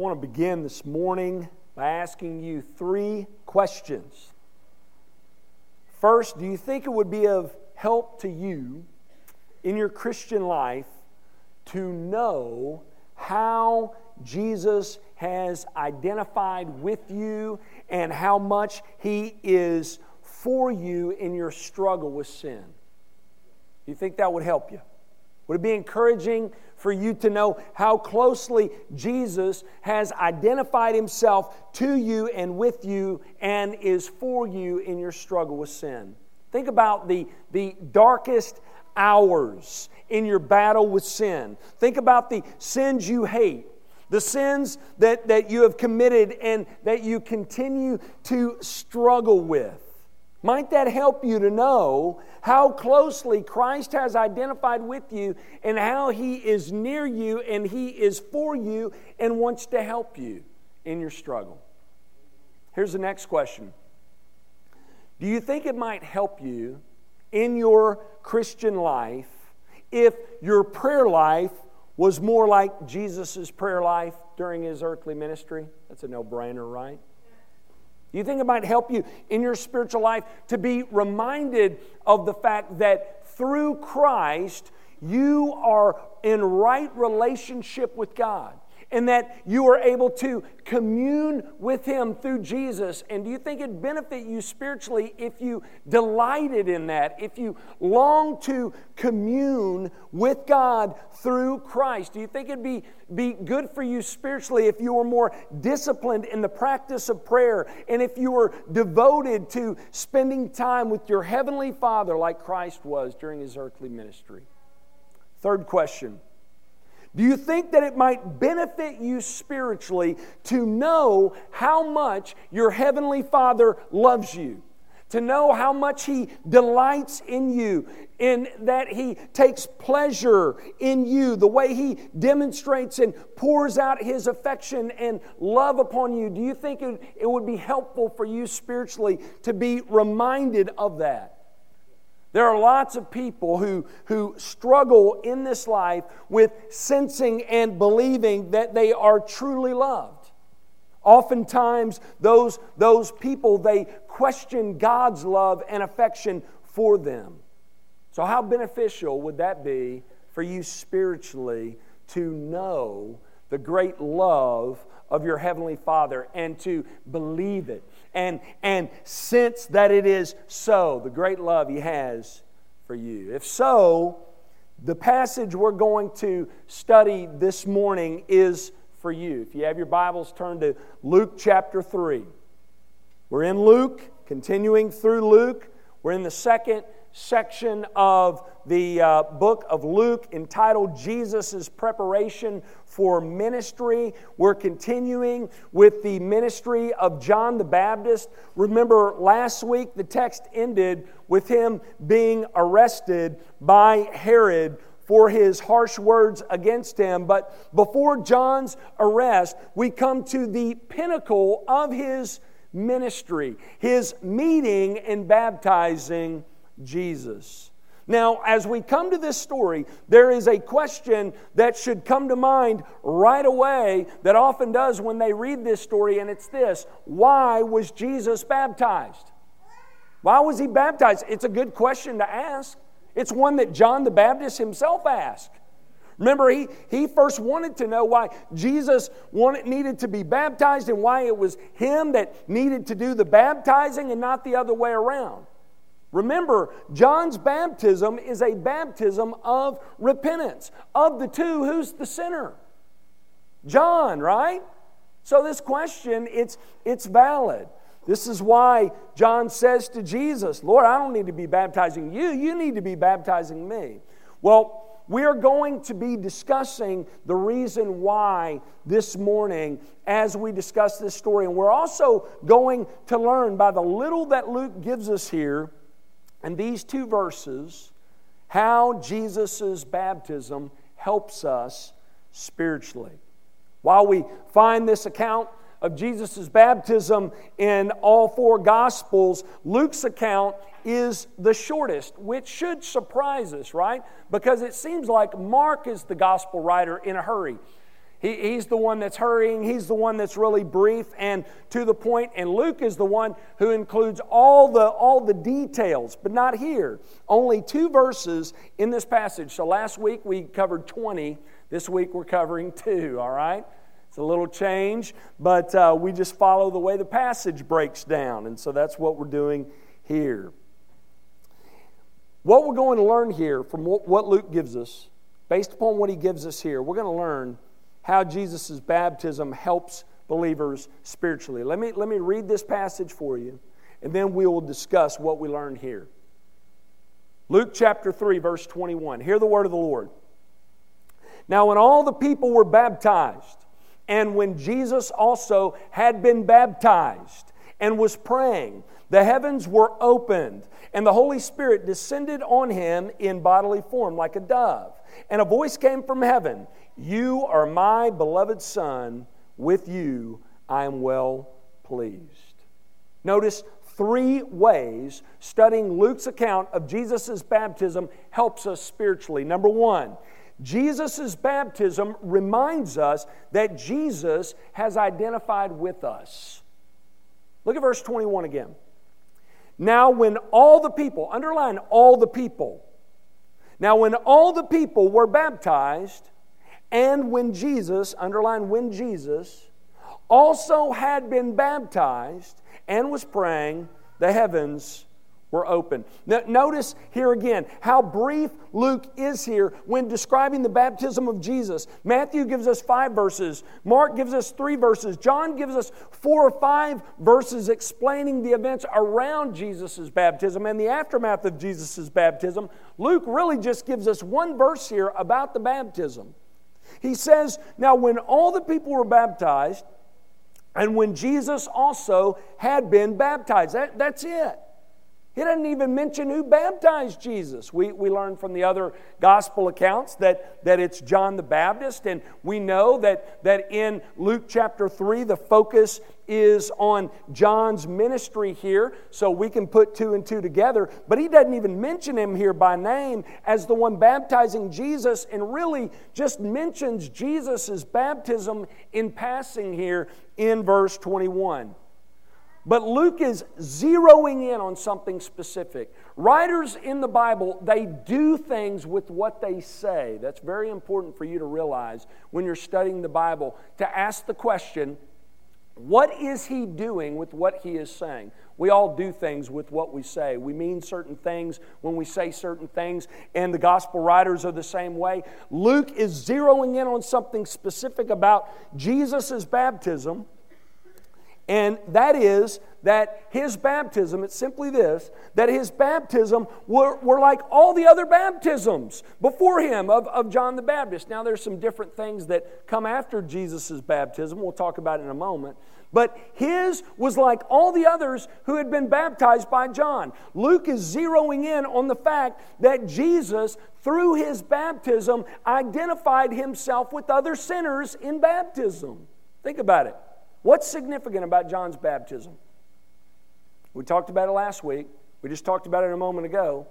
I want to begin this morning by asking you three questions. First, do you think it would be of help to you in your Christian life to know how Jesus has identified with you and how much He is for you in your struggle with sin? Do you think that would help you? Would it be encouraging for you to know how closely Jesus has identified himself to you and with you and is for you in your struggle with sin? Think about the, the darkest hours in your battle with sin. Think about the sins you hate, the sins that, that you have committed and that you continue to struggle with. Might that help you to know how closely Christ has identified with you and how He is near you and He is for you and wants to help you in your struggle? Here's the next question Do you think it might help you in your Christian life if your prayer life was more like Jesus' prayer life during His earthly ministry? That's a no brainer, right? Do you think it might help you in your spiritual life to be reminded of the fact that through Christ, you are in right relationship with God? And that you are able to commune with Him through Jesus. And do you think it'd benefit you spiritually if you delighted in that, if you long to commune with God through Christ? Do you think it'd be, be good for you spiritually if you were more disciplined in the practice of prayer and if you were devoted to spending time with your Heavenly Father like Christ was during His earthly ministry? Third question. Do you think that it might benefit you spiritually to know how much your Heavenly Father loves you? To know how much He delights in you, in that He takes pleasure in you, the way He demonstrates and pours out His affection and love upon you. Do you think it, it would be helpful for you spiritually to be reminded of that? There are lots of people who, who struggle in this life with sensing and believing that they are truly loved. Oftentimes, those, those people, they question God's love and affection for them. So, how beneficial would that be for you spiritually to know the great love of your Heavenly Father and to believe it and, and sense that it is so, the great love He has for you. If so, the passage we're going to study this morning is for you. If you have your Bibles, turn to Luke chapter 3. We're in Luke, continuing through Luke. We're in the second section of the uh, book of Luke entitled Jesus' Preparation for Ministry. We're continuing with the ministry of John the Baptist. Remember, last week the text ended with him being arrested by Herod for his harsh words against him. But before John's arrest, we come to the pinnacle of his ministry, his meeting and baptizing Jesus. Now, as we come to this story, there is a question that should come to mind right away that often does when they read this story, and it's this Why was Jesus baptized? Why was he baptized? It's a good question to ask. It's one that John the Baptist himself asked. Remember, he, he first wanted to know why Jesus wanted, needed to be baptized and why it was him that needed to do the baptizing and not the other way around. Remember, John's baptism is a baptism of repentance. Of the two, who's the sinner? John, right? So this question, it's, it's valid. This is why John says to Jesus, Lord, I don't need to be baptizing you, you need to be baptizing me. Well, we are going to be discussing the reason why this morning as we discuss this story. And we're also going to learn by the little that Luke gives us here and these two verses how Jesus' baptism helps us spiritually. While we find this account of Jesus' baptism in all four Gospels, Luke's account is the shortest, which should surprise us, right? Because it seems like Mark is the Gospel writer in a hurry. He, he's the one that's hurrying, he's the one that's really brief and to the point, and Luke is the one who includes all the, all the details, but not here. Only two verses in this passage. So last week we covered 20, this week we're covering two, all right? It's a little change, but uh, we just follow the way the passage breaks down, and so that's what we're doing here. What we're going to learn here from what Luke gives us, based upon what he gives us here, we're going to learn how Jesus' baptism helps believers spiritually. Let me, let me read this passage for you, and then we will discuss what we learned here. Luke chapter 3, verse 21. Hear the word of the Lord. Now, when all the people were baptized, and when Jesus also had been baptized and was praying, the heavens were opened, and the Holy Spirit descended on him in bodily form like a dove. And a voice came from heaven You are my beloved Son, with you I am well pleased. Notice three ways studying Luke's account of Jesus' baptism helps us spiritually. Number one, Jesus' baptism reminds us that Jesus has identified with us. Look at verse 21 again. Now, when all the people, underline all the people, now when all the people were baptized, and when Jesus, underline when Jesus, also had been baptized and was praying, the heavens were open. Now, notice here again how brief Luke is here when describing the baptism of Jesus. Matthew gives us five verses, Mark gives us three verses, John gives us four or five verses explaining the events around Jesus' baptism and the aftermath of Jesus' baptism. Luke really just gives us one verse here about the baptism. He says, Now, when all the people were baptized, and when Jesus also had been baptized, that, that's it. He doesn't even mention who baptized Jesus. We, we learn from the other gospel accounts that, that it's John the Baptist, and we know that, that in Luke chapter 3, the focus is on John's ministry here, so we can put two and two together. But he doesn't even mention him here by name as the one baptizing Jesus, and really just mentions Jesus' baptism in passing here in verse 21. But Luke is zeroing in on something specific. Writers in the Bible, they do things with what they say. That's very important for you to realize when you're studying the Bible to ask the question, what is he doing with what he is saying? We all do things with what we say. We mean certain things when we say certain things, and the gospel writers are the same way. Luke is zeroing in on something specific about Jesus' baptism and that is that his baptism, it's simply this, that his baptism were, were like all the other baptisms before him of, of John the Baptist. Now, there's some different things that come after Jesus' baptism. We'll talk about in a moment. But his was like all the others who had been baptized by John. Luke is zeroing in on the fact that Jesus, through his baptism, identified himself with other sinners in baptism. Think about it. What's significant about John's baptism? We talked about it last week. We just talked about it a moment ago.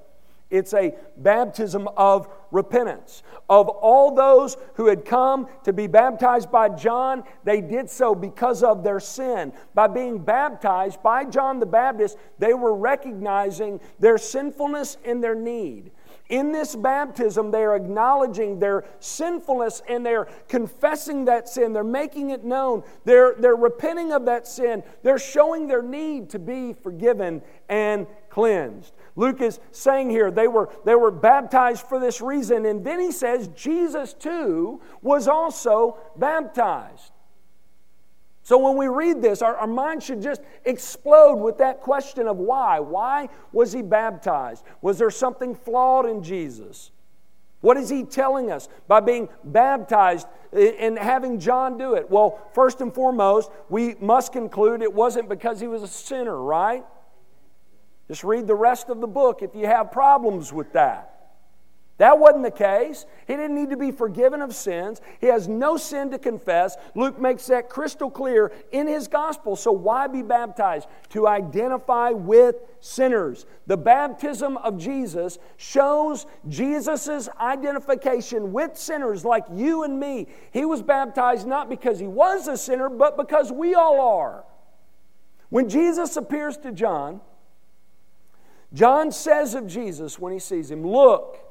It's a baptism of repentance. Of all those who had come to be baptized by John, they did so because of their sin. By being baptized by John the Baptist, they were recognizing their sinfulness and their need. In this baptism, they are acknowledging their sinfulness and they're confessing that sin. They're making it known. They're, they're repenting of that sin. They're showing their need to be forgiven and cleansed. Luke is saying here they were, they were baptized for this reason. And then he says Jesus too was also baptized. So when we read this, our, our mind should just explode with that question of why. Why was he baptized? Was there something flawed in Jesus? What is he telling us by being baptized and having John do it? Well, first and foremost, we must conclude it wasn't because he was a sinner, right? Just read the rest of the book if you have problems with that. That wasn't the case. He didn't need to be forgiven of sins. He has no sin to confess. Luke makes that crystal clear in his gospel. So, why be baptized? To identify with sinners. The baptism of Jesus shows Jesus' identification with sinners like you and me. He was baptized not because he was a sinner, but because we all are. When Jesus appears to John, John says of Jesus when he sees him, Look,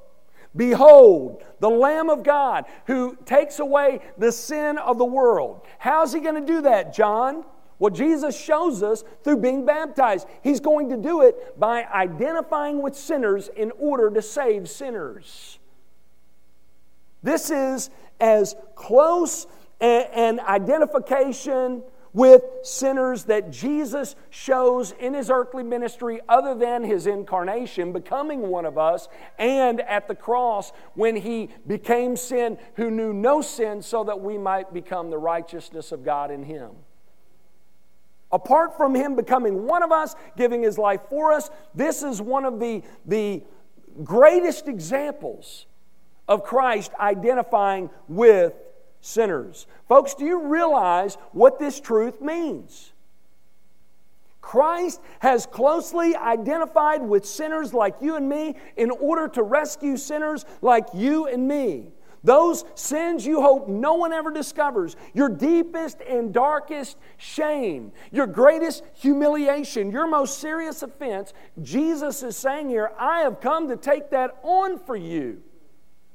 Behold, the Lamb of God who takes away the sin of the world. How's he going to do that, John? Well, Jesus shows us through being baptized. He's going to do it by identifying with sinners in order to save sinners. This is as close an identification with sinners that Jesus shows in his earthly ministry, other than his incarnation, becoming one of us, and at the cross when he became sin who knew no sin, so that we might become the righteousness of God in him. Apart from him becoming one of us, giving his life for us, this is one of the, the greatest examples of Christ identifying with sinners. Folks, do you realize what this truth means? Christ has closely identified with sinners like you and me in order to rescue sinners like you and me. Those sins you hope no one ever discovers, your deepest and darkest shame, your greatest humiliation, your most serious offense, Jesus is saying here, I have come to take that on for you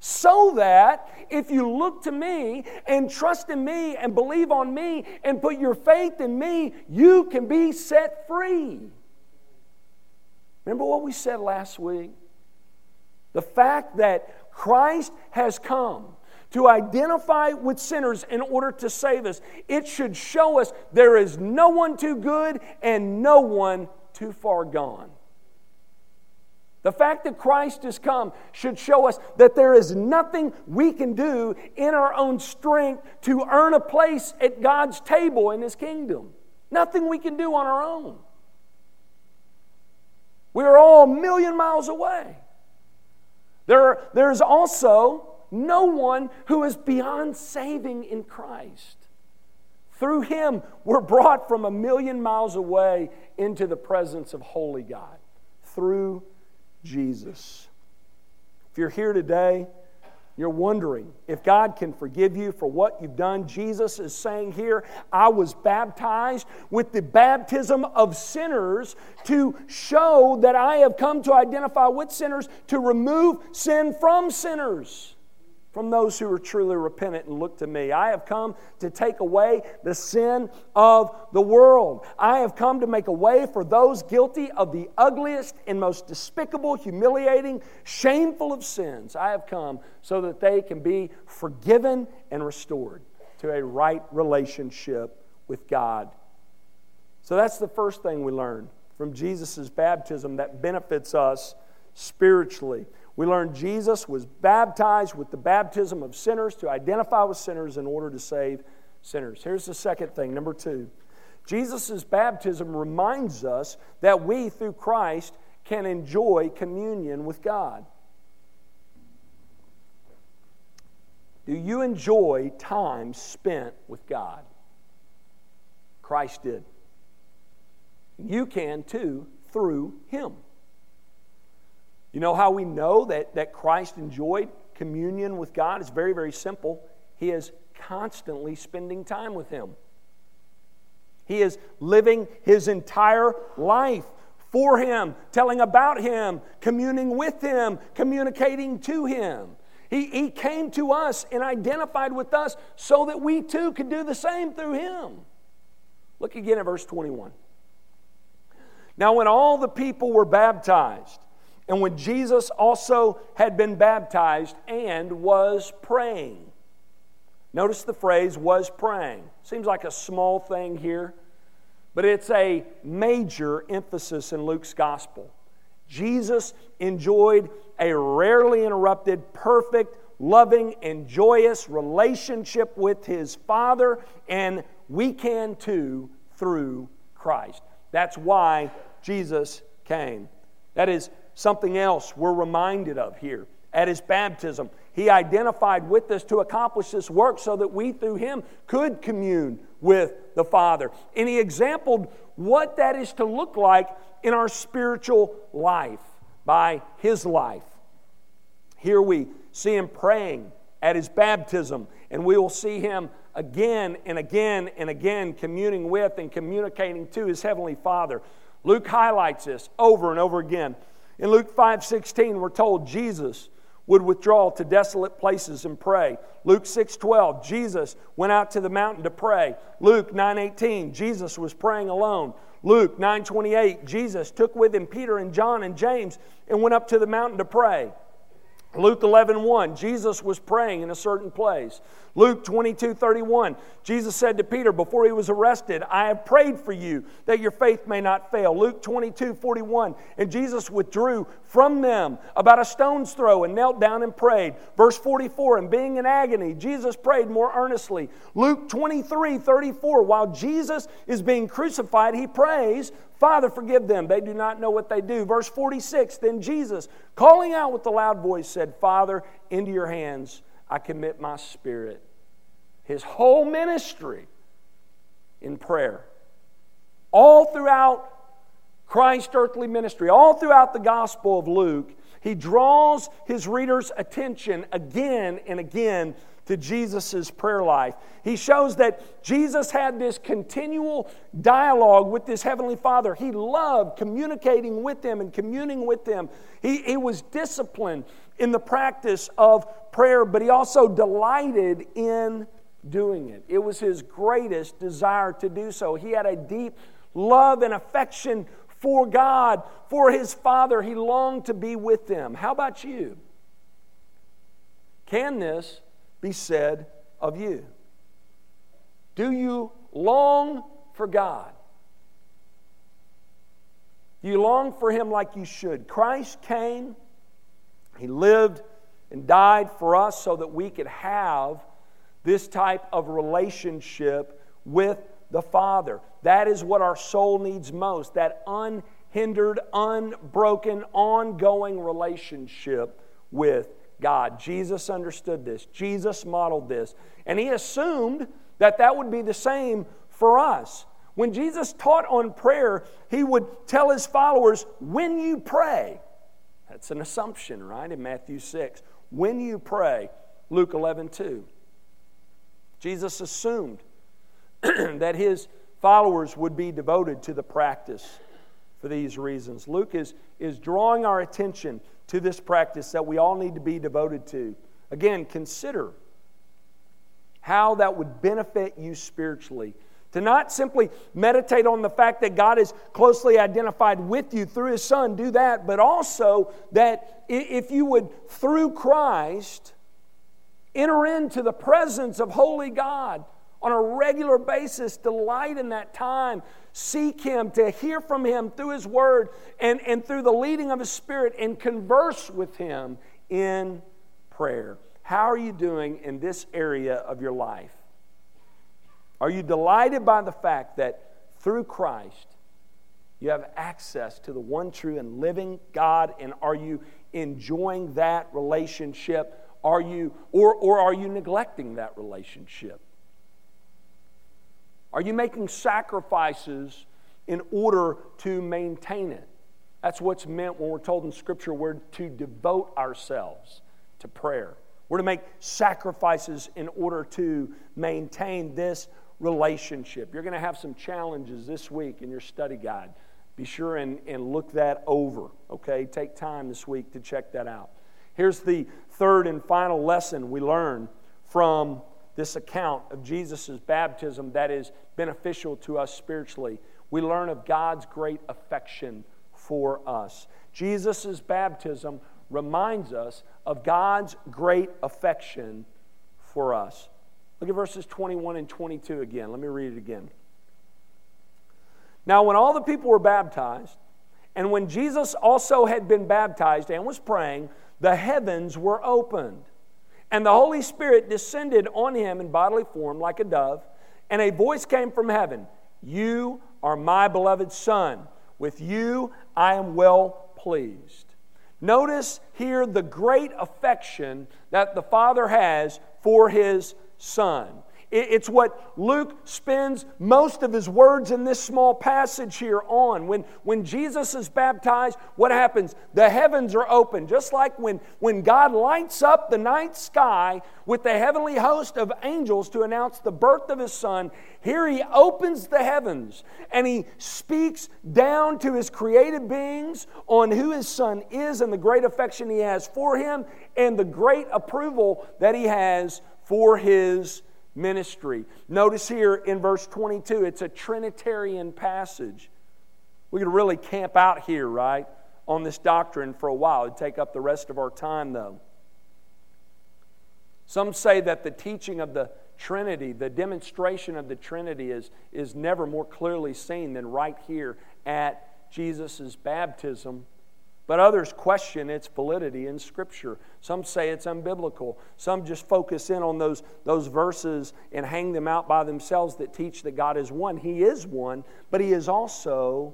so that if you look to me and trust in me and believe on me and put your faith in me, you can be set free. Remember what we said last week? The fact that Christ has come to identify with sinners in order to save us. It should show us there is no one too good and no one too far gone. The fact that Christ has come should show us that there is nothing we can do in our own strength to earn a place at God's table in His kingdom. Nothing we can do on our own. We are all a million miles away. There, there's also no one who is beyond saving in Christ. Through Him, we're brought from a million miles away into the presence of holy God. Through Jesus. If you're here today, you're wondering if God can forgive you for what you've done. Jesus is saying here, I was baptized with the baptism of sinners to show that I have come to identify with sinners, to remove sin from sinners from those who are truly repentant and look to me. I have come to take away the sin of the world. I have come to make a way for those guilty of the ugliest and most despicable, humiliating, shameful of sins. I have come so that they can be forgiven and restored to a right relationship with God. So that's the first thing we learn from Jesus' baptism that benefits us spiritually. We learn Jesus was baptized with the baptism of sinners to identify with sinners in order to save sinners. Here's the second thing, number two. Jesus' baptism reminds us that we, through Christ, can enjoy communion with God. Do you enjoy time spent with God? Christ did. You can too through Him. You know how we know that, that Christ enjoyed communion with God? It's very, very simple. He is constantly spending time with Him. He is living his entire life for Him, telling about Him, communing with Him, communicating to Him. He, he came to us and identified with us so that we too could do the same through Him. Look again at verse 21. Now, when all the people were baptized, and when Jesus also had been baptized and was praying. Notice the phrase was praying. Seems like a small thing here, but it's a major emphasis in Luke's gospel. Jesus enjoyed a rarely interrupted, perfect, loving, and joyous relationship with his Father, and we can too through Christ. That's why Jesus came. That is something else we're reminded of here. at his baptism. He identified with us to accomplish this work so that we through him could commune with the Father. And he exampled what that is to look like in our spiritual life by his life. Here we see him praying at his baptism, and we will see him again and again and again communing with and communicating to his heavenly Father. Luke highlights this over and over again. In Luke 5:16, we're told Jesus would withdraw to desolate places and pray. Luke 6:12, Jesus went out to the mountain to pray. Luke 9:18, Jesus was praying alone. Luke 9:28, Jesus took with him Peter and John and James and went up to the mountain to pray. Luke 11, 1, Jesus was praying in a certain place. Luke 22, 31, Jesus said to Peter before he was arrested, I have prayed for you that your faith may not fail. Luke 22, 41, and Jesus withdrew from them about a stone's throw and knelt down and prayed. Verse 44, and being in agony, Jesus prayed more earnestly. Luke 23, 34, while Jesus is being crucified, he prays, Father, forgive them. They do not know what they do. Verse 46 Then Jesus, calling out with a loud voice, said, Father, into your hands I commit my spirit. His whole ministry in prayer. All throughout Christ's earthly ministry, all throughout the Gospel of Luke, he draws his readers' attention again and again to Jesus' prayer life. He shows that Jesus had this continual dialogue with this Heavenly Father. He loved communicating with them and communing with them. He, he was disciplined in the practice of prayer, but he also delighted in doing it. It was his greatest desire to do so. He had a deep love and affection for God, for his Father. He longed to be with them. How about you? Can this be said of you? Do you long for God? Do you long for Him like you should? Christ came, He lived and died for us so that we could have this type of relationship with the Father. That is what our soul needs most that unhindered, unbroken, ongoing relationship with God. Jesus understood this, Jesus modeled this, and he assumed that that would be the same for us. When Jesus taught on prayer, he would tell his followers, when you pray, that's an assumption, right, in Matthew 6. When you pray, Luke 11, 2. Jesus assumed that his followers would be devoted to the practice for these reasons. Luke is, is drawing our attention to this practice that we all need to be devoted to. Again, consider how that would benefit you spiritually. To not simply meditate on the fact that God is closely identified with you through His Son, do that, but also that if you would, through Christ, enter into the presence of holy God on a regular basis, delight in that time, seek Him, to hear from Him through His Word and, and through the leading of His Spirit, and converse with Him in prayer. How are you doing in this area of your life? Are you delighted by the fact that through Christ you have access to the one true and living God, and are you enjoying that relationship? Are you, or, or are you neglecting that relationship? Are you making sacrifices in order to maintain it? That's what's meant when we're told in Scripture we're to devote ourselves to prayer. We're to make sacrifices in order to maintain this relationship. You're going to have some challenges this week in your study guide. Be sure and, and look that over, okay? Take time this week to check that out. Here's the third and final lesson we learn from this account of Jesus' baptism that is beneficial to us spiritually. We learn of God's great affection for us. Jesus' baptism reminds us of God's great affection for us. Look at verses 21 and 22 again. Let me read it again. Now, when all the people were baptized, and when Jesus also had been baptized and was praying, the heavens were opened and the Holy Spirit descended on him in bodily form like a dove, and a voice came from heaven You are my beloved Son. With you I am well pleased. Notice here the great affection that the Father has for his Son. It's what Luke spends most of his words in this small passage here on. When, when Jesus is baptized, what happens? The heavens are open. Just like when, when God lights up the night sky with the heavenly host of angels to announce the birth of his son, here he opens the heavens and he speaks down to his created beings on who his son is and the great affection he has for him and the great approval that he has for his ministry. Notice here in verse 22, it's a Trinitarian passage. We could really camp out here, right, on this doctrine for a while. It'd take up the rest of our time, though. Some say that the teaching of the Trinity, the demonstration of the Trinity, is, is never more clearly seen than right here at Jesus' baptism but others question its validity in Scripture. Some say it's unbiblical. Some just focus in on those, those verses and hang them out by themselves that teach that God is one. He is one, but He is also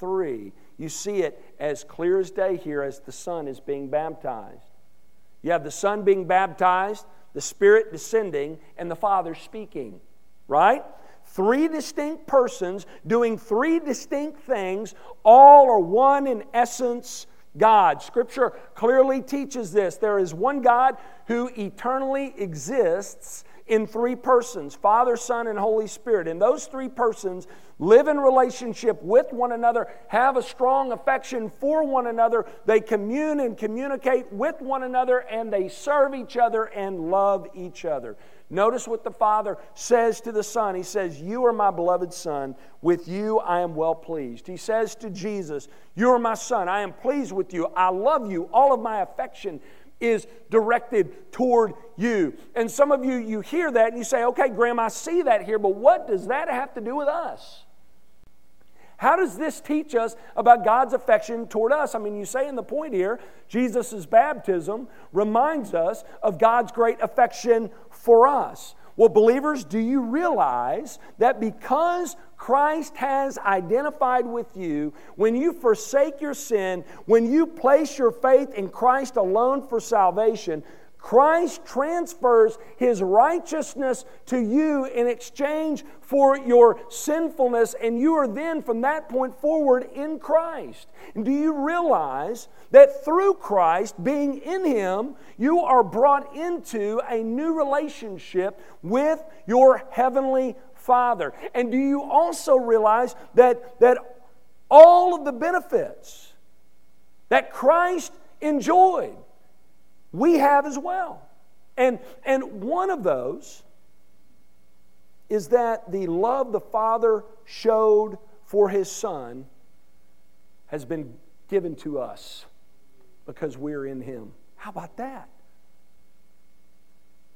three. You see it as clear as day here as the Son is being baptized. You have the Son being baptized, the Spirit descending, and the Father speaking, right? Three distinct persons doing three distinct things, all are one in essence God. Scripture clearly teaches this. There is one God who eternally exists in three persons Father, Son, and Holy Spirit. And those three persons live in relationship with one another, have a strong affection for one another. They commune and communicate with one another, and they serve each other and love each other. Notice what the Father says to the Son. He says, You are my beloved Son. With you I am well pleased. He says to Jesus, You are my Son. I am pleased with you. I love you. All of my affection is directed toward you. And some of you, you hear that and you say, Okay, Graham, I see that here, but what does that have to do with us? How does this teach us about God's affection toward us? I mean, you say in the point here, Jesus' baptism reminds us of God's great affection for us. Well, believers, do you realize that because Christ has identified with you, when you forsake your sin, when you place your faith in Christ alone for salvation, Christ transfers his righteousness to you in exchange for your sinfulness, and you are then from that point forward in Christ. And do you realize that through Christ, being in him, you are brought into a new relationship with your heavenly Father? And do you also realize that, that all of the benefits that Christ enjoyed, we have as well. And, and one of those is that the love the Father showed for His Son has been given to us because we're in Him. How about that?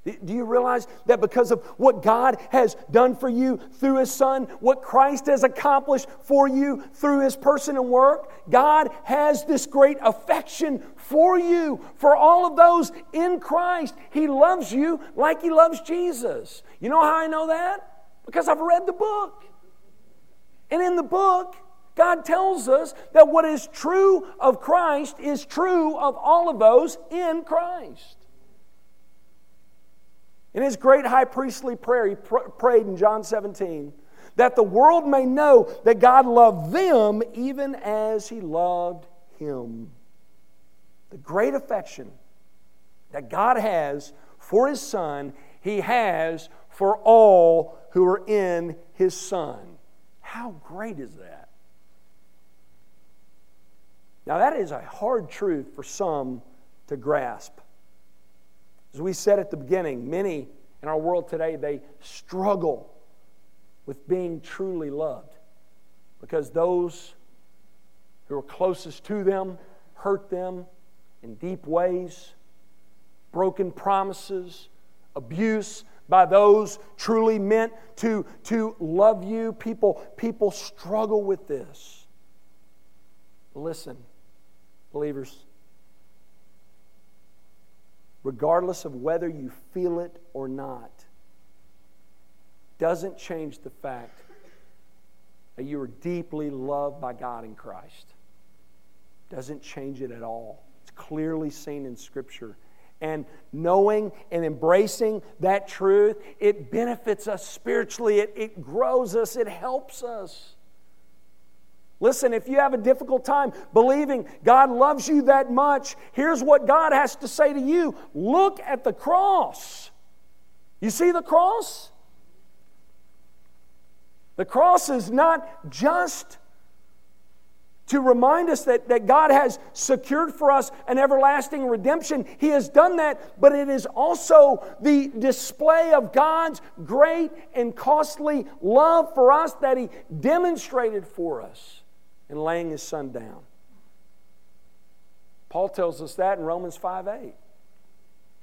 Do you realize that because of what God has done for you through His Son, what Christ has accomplished for you through His person and work, God has this great affection for you, for all of those in Christ. He loves you like He loves Jesus. You know how I know that? Because I've read the book. And in the book, God tells us that what is true of Christ is true of all of those in Christ. In his great high priestly prayer, he pr- prayed in John 17 that the world may know that God loved them even as he loved him. The great affection that God has for his son, he has for all who are in his son. How great is that? Now, that is a hard truth for some to grasp. As we said at the beginning, many in our world today, they struggle with being truly loved because those who are closest to them hurt them in deep ways, broken promises, abuse by those truly meant to, to love you. People, people struggle with this. Listen, believers regardless of whether you feel it or not, doesn't change the fact that you are deeply loved by God in Christ. Doesn't change it at all. It's clearly seen in Scripture. And knowing and embracing that truth, it benefits us spiritually, it, it grows us, it helps us. Listen, if you have a difficult time believing God loves you that much, here's what God has to say to you look at the cross. You see the cross? The cross is not just to remind us that, that God has secured for us an everlasting redemption. He has done that, but it is also the display of God's great and costly love for us that He demonstrated for us in laying His Son down. Paul tells us that in Romans 5 8.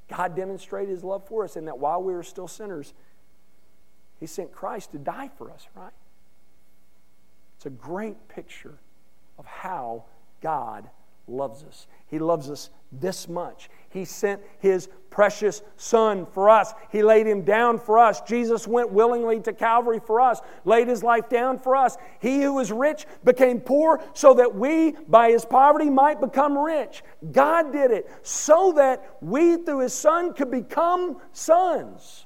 God demonstrated His love for us, in that while we were still sinners, He sent Christ to die for us, right? It's a great picture of how God loves us. He loves us this much. He sent His precious Son for us. He laid Him down for us. Jesus went willingly to Calvary for us, laid His life down for us. He who was rich became poor so that we, by His poverty, might become rich. God did it so that we, through His Son, could become sons.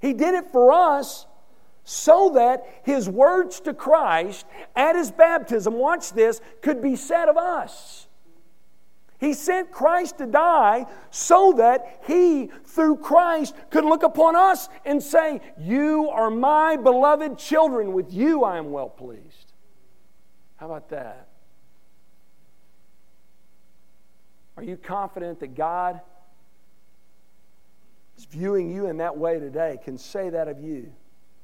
He did it for us so that his words to Christ at his baptism, watch this, could be said of us. He sent Christ to die so that he, through Christ, could look upon us and say, You are my beloved children. With you I am well pleased. How about that? Are you confident that God is viewing you in that way today, can say that of you?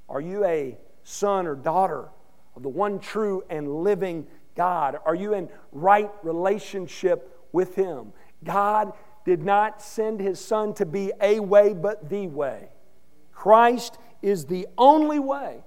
Are you a son or daughter of the one true and living God? Are you in right relationship with Him? God did not send His Son to be a way, but the way. Christ is the only way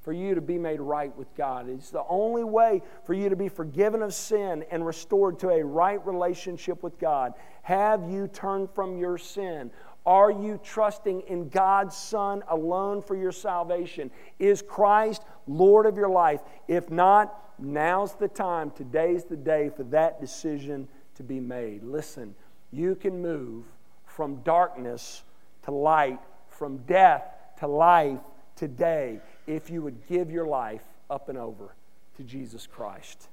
for you to be made right with God. It's the only way for you to be forgiven of sin and restored to a right relationship with God. Have you turned from your sin? Are you trusting in God's Son alone for your salvation? Is Christ Lord of your life? If not, now's the time. Today's the day for that decision to be made. Listen, you can move from darkness to light, from death to life today if you would give your life up and over to Jesus Christ.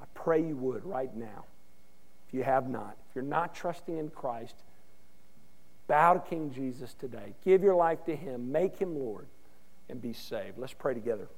I pray you would right now. If you have not, if you're not trusting in Christ, Bow to King Jesus today. Give your life to Him. Make Him Lord and be saved. Let's pray together.